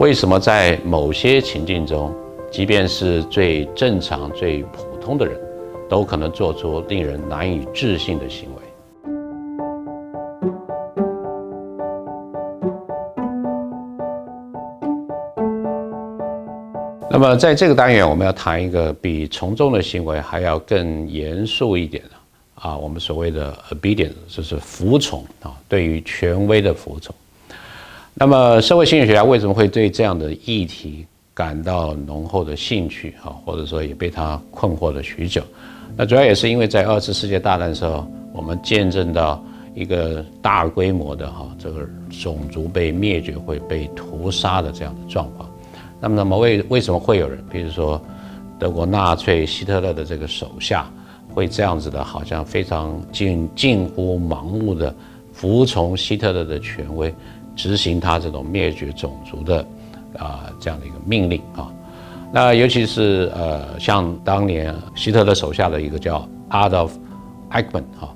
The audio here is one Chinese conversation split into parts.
为什么在某些情境中，即便是最正常、最普通的人，都可能做出令人难以置信的行为？那么，在这个单元，我们要谈一个比从众的行为还要更严肃一点的啊，我们所谓的 obedience，就是服从啊，对于权威的服从。那么，社会心理学家为什么会对这样的议题感到浓厚的兴趣啊，或者说也被他困惑了许久？那主要也是因为在二次世界大战的时候，我们见证到一个大规模的哈这个种族被灭绝、会被屠杀的这样的状况。那么，那么为为什么会有人，比如说德国纳粹希特勒的这个手下，会这样子的，好像非常近近乎盲目的服从希特勒的权威，执行他这种灭绝种族的啊这样的一个命令啊？那尤其是呃，像当年希特勒手下的一个叫 Adolf Eichmann 哈，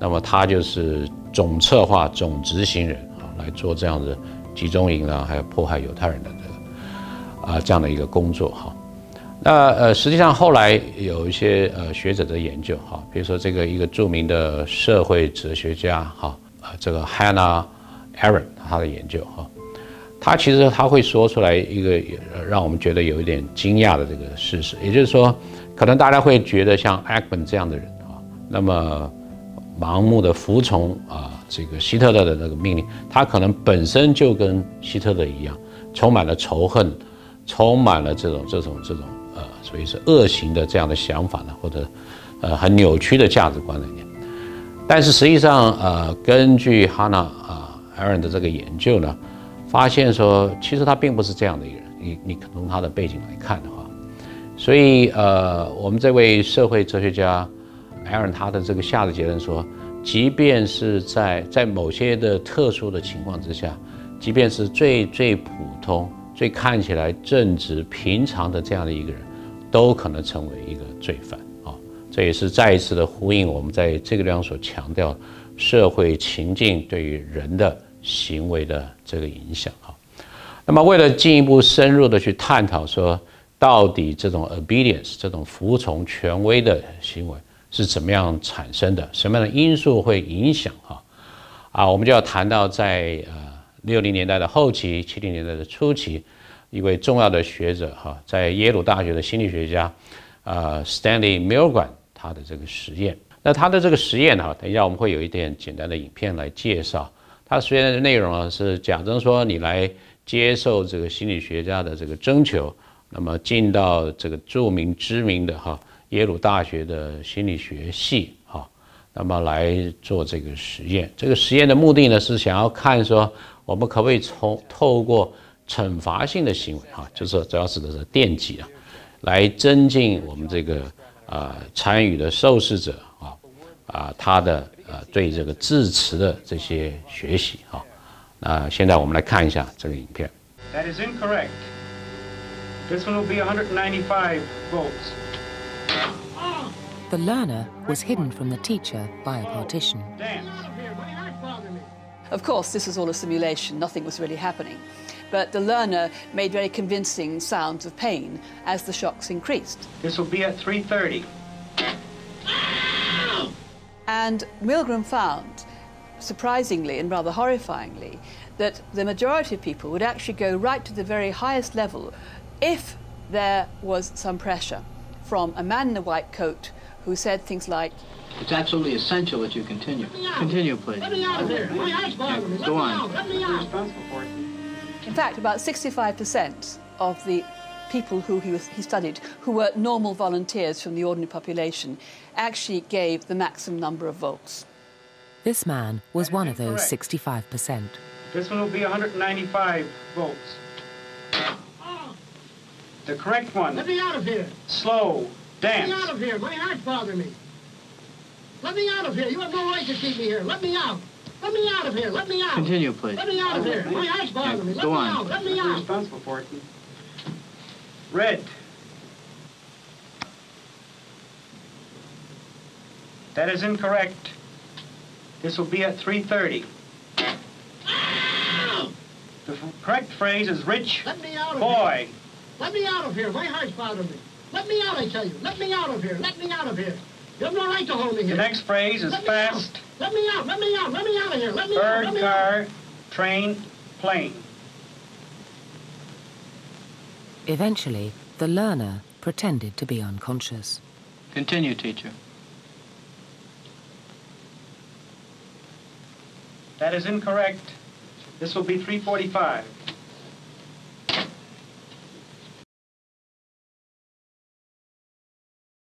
那么他就是总策划、总执行人啊，来做这样的集中营啊，还有迫害犹太人的这个。啊，这样的一个工作哈，那呃，实际上后来有一些呃学者的研究哈，比如说这个一个著名的社会哲学家哈，啊，这个 Hannah Arendt 他的研究哈，他其实他会说出来一个让我们觉得有一点惊讶的这个事实，也就是说，可能大家会觉得像 a c m a n 这样的人啊，那么盲目的服从啊这个希特勒的那个命令，他可能本身就跟希特勒一样，充满了仇恨。充满了这种这种这种呃，所以是恶行的这样的想法呢，或者呃很扭曲的价值观里面。但是实际上呃，根据哈娜啊艾伦的这个研究呢，发现说其实他并不是这样的一个人。你你从他的背景来看的话，所以呃，我们这位社会哲学家艾伦他的这个下的结论说，即便是在在某些的特殊的情况之下，即便是最最普通。最看起来正直平常的这样的一个人，都可能成为一个罪犯啊！这也是再一次的呼应我们在这个地方所强调社会情境对于人的行为的这个影响啊。那么，为了进一步深入的去探讨说，到底这种 obedience 这种服从权威的行为是怎么样产生的，什么样的因素会影响啊？啊，我们就要谈到在呃。六零年代的后期，七零年代的初期，一位重要的学者哈，在耶鲁大学的心理学家，啊，Stanley Milgram，他的这个实验。那他的这个实验哈，等一下我们会有一点简单的影片来介绍。他实验的内容啊，是假装说你来接受这个心理学家的这个征求，那么进到这个著名知名的哈耶鲁大学的心理学系哈，那么来做这个实验。这个实验的目的呢，是想要看说。我们可不可以从透过惩罚性的行为啊，就是主要指的是电击啊，来增进我们这个啊参与的受试者啊啊他的呃对这个字词的这些学习啊。那现在我们来看一下这个影片。That is incorrect. This one will be 195 volts. The learner was hidden from the teacher by a partition. Of course, this was all a simulation, nothing was really happening. But the learner made very convincing sounds of pain as the shocks increased. This will be at 3.30. And Milgram found, surprisingly and rather horrifyingly, that the majority of people would actually go right to the very highest level if there was some pressure from a man in a white coat who said things like, it's absolutely essential that you continue. Continue, please. Let me out of here. My eyes bother me. Go on. Let me out. In fact, about 65% of the people who he, was, he studied, who were normal volunteers from the ordinary population, actually gave the maximum number of volts. This man was one of those 65%. This one will be 195 volts. The correct one. Let me out of here. Slow. Dance. Let me out of here. My eyes bother me. Let me out of here. You have no right to keep me here. Let me out. Let me out of here. Let me out. Continue, please. Let me out of here. My eyes bother me. Let Go me on. out. Let me out. responsible for it. Red. That is incorrect. This will be at 3.30. The correct phrase is rich Let me out of boy. here. Let me out of here. My heart's bothering me. Let me out, I tell you. Let me out of here. Let me out of here. You have no right to hold me here. The next phrase is Let fast out. Let me out. Let me out. Let me out of here. Let me out. bird, Let me car, train, plane. Eventually, the learner pretended to be unconscious. Continue, teacher. That is incorrect. This will be 345.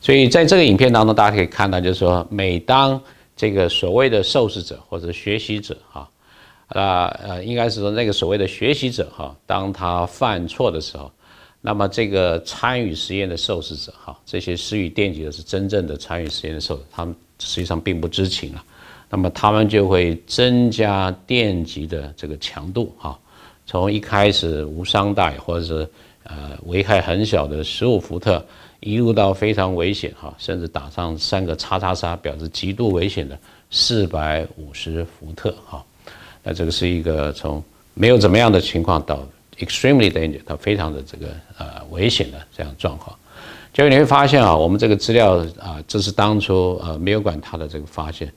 所以在这个影片当中，大家可以看到，就是说，每当这个所谓的受试者或者学习者哈，啊呃，应该是说那个所谓的学习者哈，当他犯错的时候，那么这个参与实验的受试者哈，这些施予电击的是真正的参与实验的受者，他们实际上并不知情了，那么他们就会增加电极的这个强度哈，从一开始无伤大雅或者是呃危害很小的十五伏特。一路到非常危险哈，甚至打上三个叉叉叉，表示极度危险的四百五十伏特哈。那这个是一个从没有怎么样的情况到 extremely danger，它非常的这个呃危险的这样状况。结果你会发现啊，我们这个资料啊，这是当初呃没有管他的这个发现，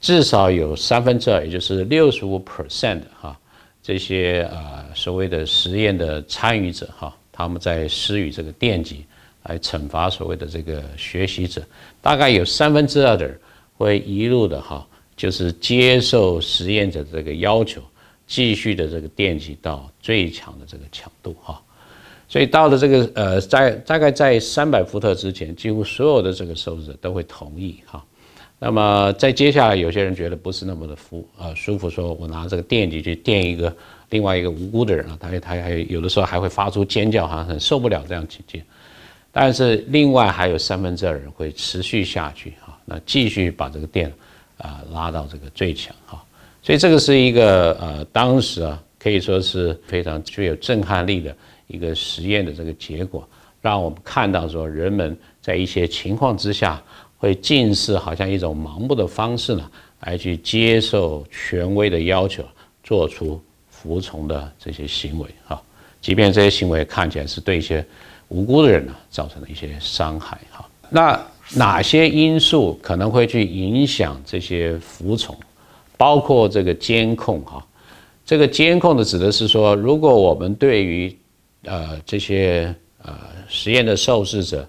至少有三分之二，也就是六十五 percent 哈，这些呃所谓的实验的参与者哈，他们在施予这个电击。来惩罚所谓的这个学习者，大概有三分之二的人会一路的哈，就是接受实验者的这个要求，继续的这个电击到最强的这个强度哈。所以到了这个呃，在大概在三百伏特之前，几乎所有的这个受试者都会同意哈。那么在接下来，有些人觉得不是那么的服呃舒服，说我拿这个电击去电一个另外一个无辜的人啊，他他还有的时候还会发出尖叫，好像很受不了这样情境。但是另外还有三分之二人会持续下去哈，那继续把这个电啊拉到这个最强哈，所以这个是一个呃当时啊可以说是非常具有震撼力的一个实验的这个结果，让我们看到说人们在一些情况之下会近似好像一种盲目的方式呢来去接受权威的要求，做出服从的这些行为哈，即便这些行为看起来是对一些。无辜的人呢，造成了一些伤害哈。那哪些因素可能会去影响这些服从？包括这个监控哈。这个监控的指的是说，如果我们对于呃这些呃实验的受试者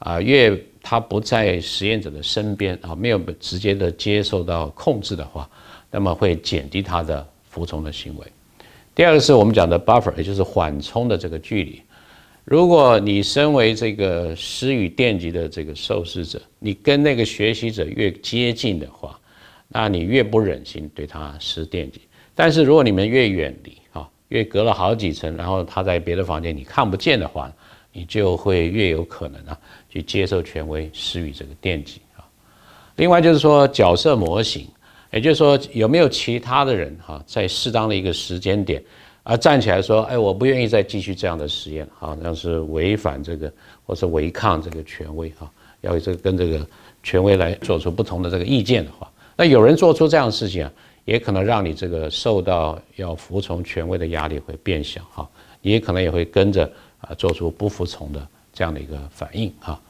啊，越他不在实验者的身边啊，没有直接的接受到控制的话，那么会减低他的服从的行为。第二个是我们讲的 buffer，也就是缓冲的这个距离。如果你身为这个施与电极的这个受试者，你跟那个学习者越接近的话，那你越不忍心对他施电极。但是如果你们越远离啊，越隔了好几层，然后他在别的房间你看不见的话，你就会越有可能啊去接受权威施予这个电极啊。另外就是说角色模型，也就是说有没有其他的人哈，在适当的一个时间点。啊站起来说：“哎，我不愿意再继续这样的实验，好像是违反这个，或是违抗这个权威，哈，要这个跟这个权威来做出不同的这个意见的话，那有人做出这样的事情啊，也可能让你这个受到要服从权威的压力会变小，哈，你也可能也会跟着啊做出不服从的这样的一个反应，哈。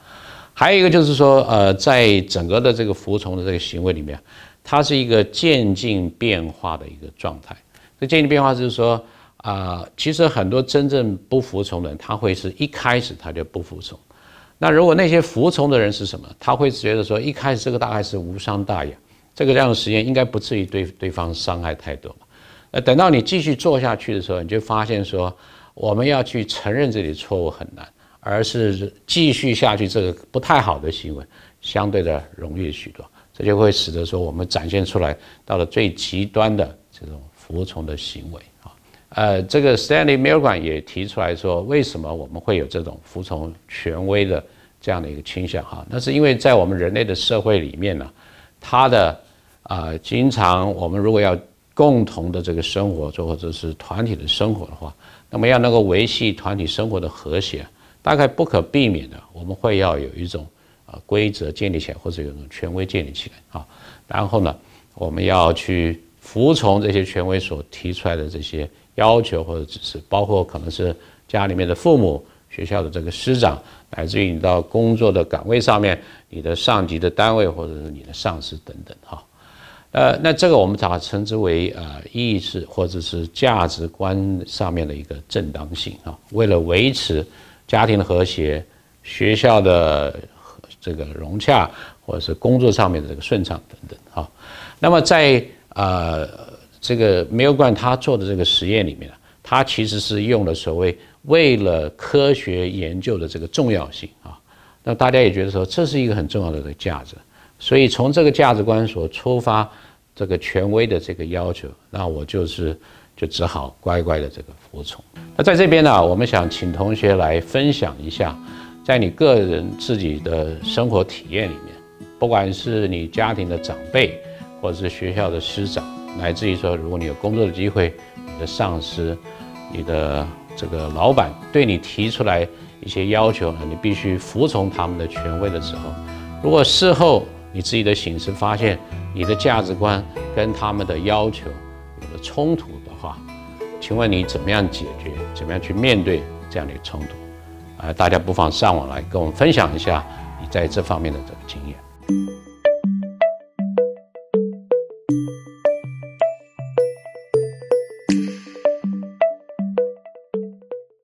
还有一个就是说，呃，在整个的这个服从的这个行为里面，它是一个渐进变化的一个状态。这渐进变化就是说。啊，其实很多真正不服从的人，他会是一开始他就不服从。那如果那些服从的人是什么？他会觉得说，一开始这个大概是无伤大雅，这个这样的实验应该不至于对对方伤害太多。那等到你继续做下去的时候，你就发现说，我们要去承认这里错误很难，而是继续下去这个不太好的行为，相对的容易许多。这就会使得说，我们展现出来到了最极端的这种服从的行为啊。呃，这个 Stanley Milgram 也提出来说，为什么我们会有这种服从权威的这样的一个倾向？哈，那是因为在我们人类的社会里面呢，他的啊，经常我们如果要共同的这个生活，或者是团体的生活的话，那么要能够维系团体生活的和谐，大概不可避免的，我们会要有一种啊规则建立起来，或者有一种权威建立起来啊。然后呢，我们要去服从这些权威所提出来的这些。要求或者指示，包括可能是家里面的父母、学校的这个师长，乃至于你到工作的岗位上面，你的上级的单位或者是你的上司等等哈。呃，那这个我们把它称之为呃意识或者是价值观上面的一个正当性啊。为了维持家庭的和谐、学校的这个融洽，或者是工作上面的这个顺畅等等哈。那么在呃这个梅尔冠他做的这个实验里面呢他其实是用了所谓为了科学研究的这个重要性啊。那大家也觉得说这是一个很重要的这个价值。所以从这个价值观所出发，这个权威的这个要求，那我就是就只好乖乖的这个服从。那在这边呢，我们想请同学来分享一下，在你个人自己的生活体验里面，不管是你家庭的长辈，或者是学校的师长，乃至于说如果你有工作的机会，你的上司、你的这个老板对你提出来一些要求，你必须服从他们的权威的时候，如果事后，你自己的醒思发现，你的价值观跟他们的要求有了冲突的话，请问你怎么样解决？怎么样去面对这样的一个冲突？啊，大家不妨上网来跟我们分享一下你在这方面的这个经验。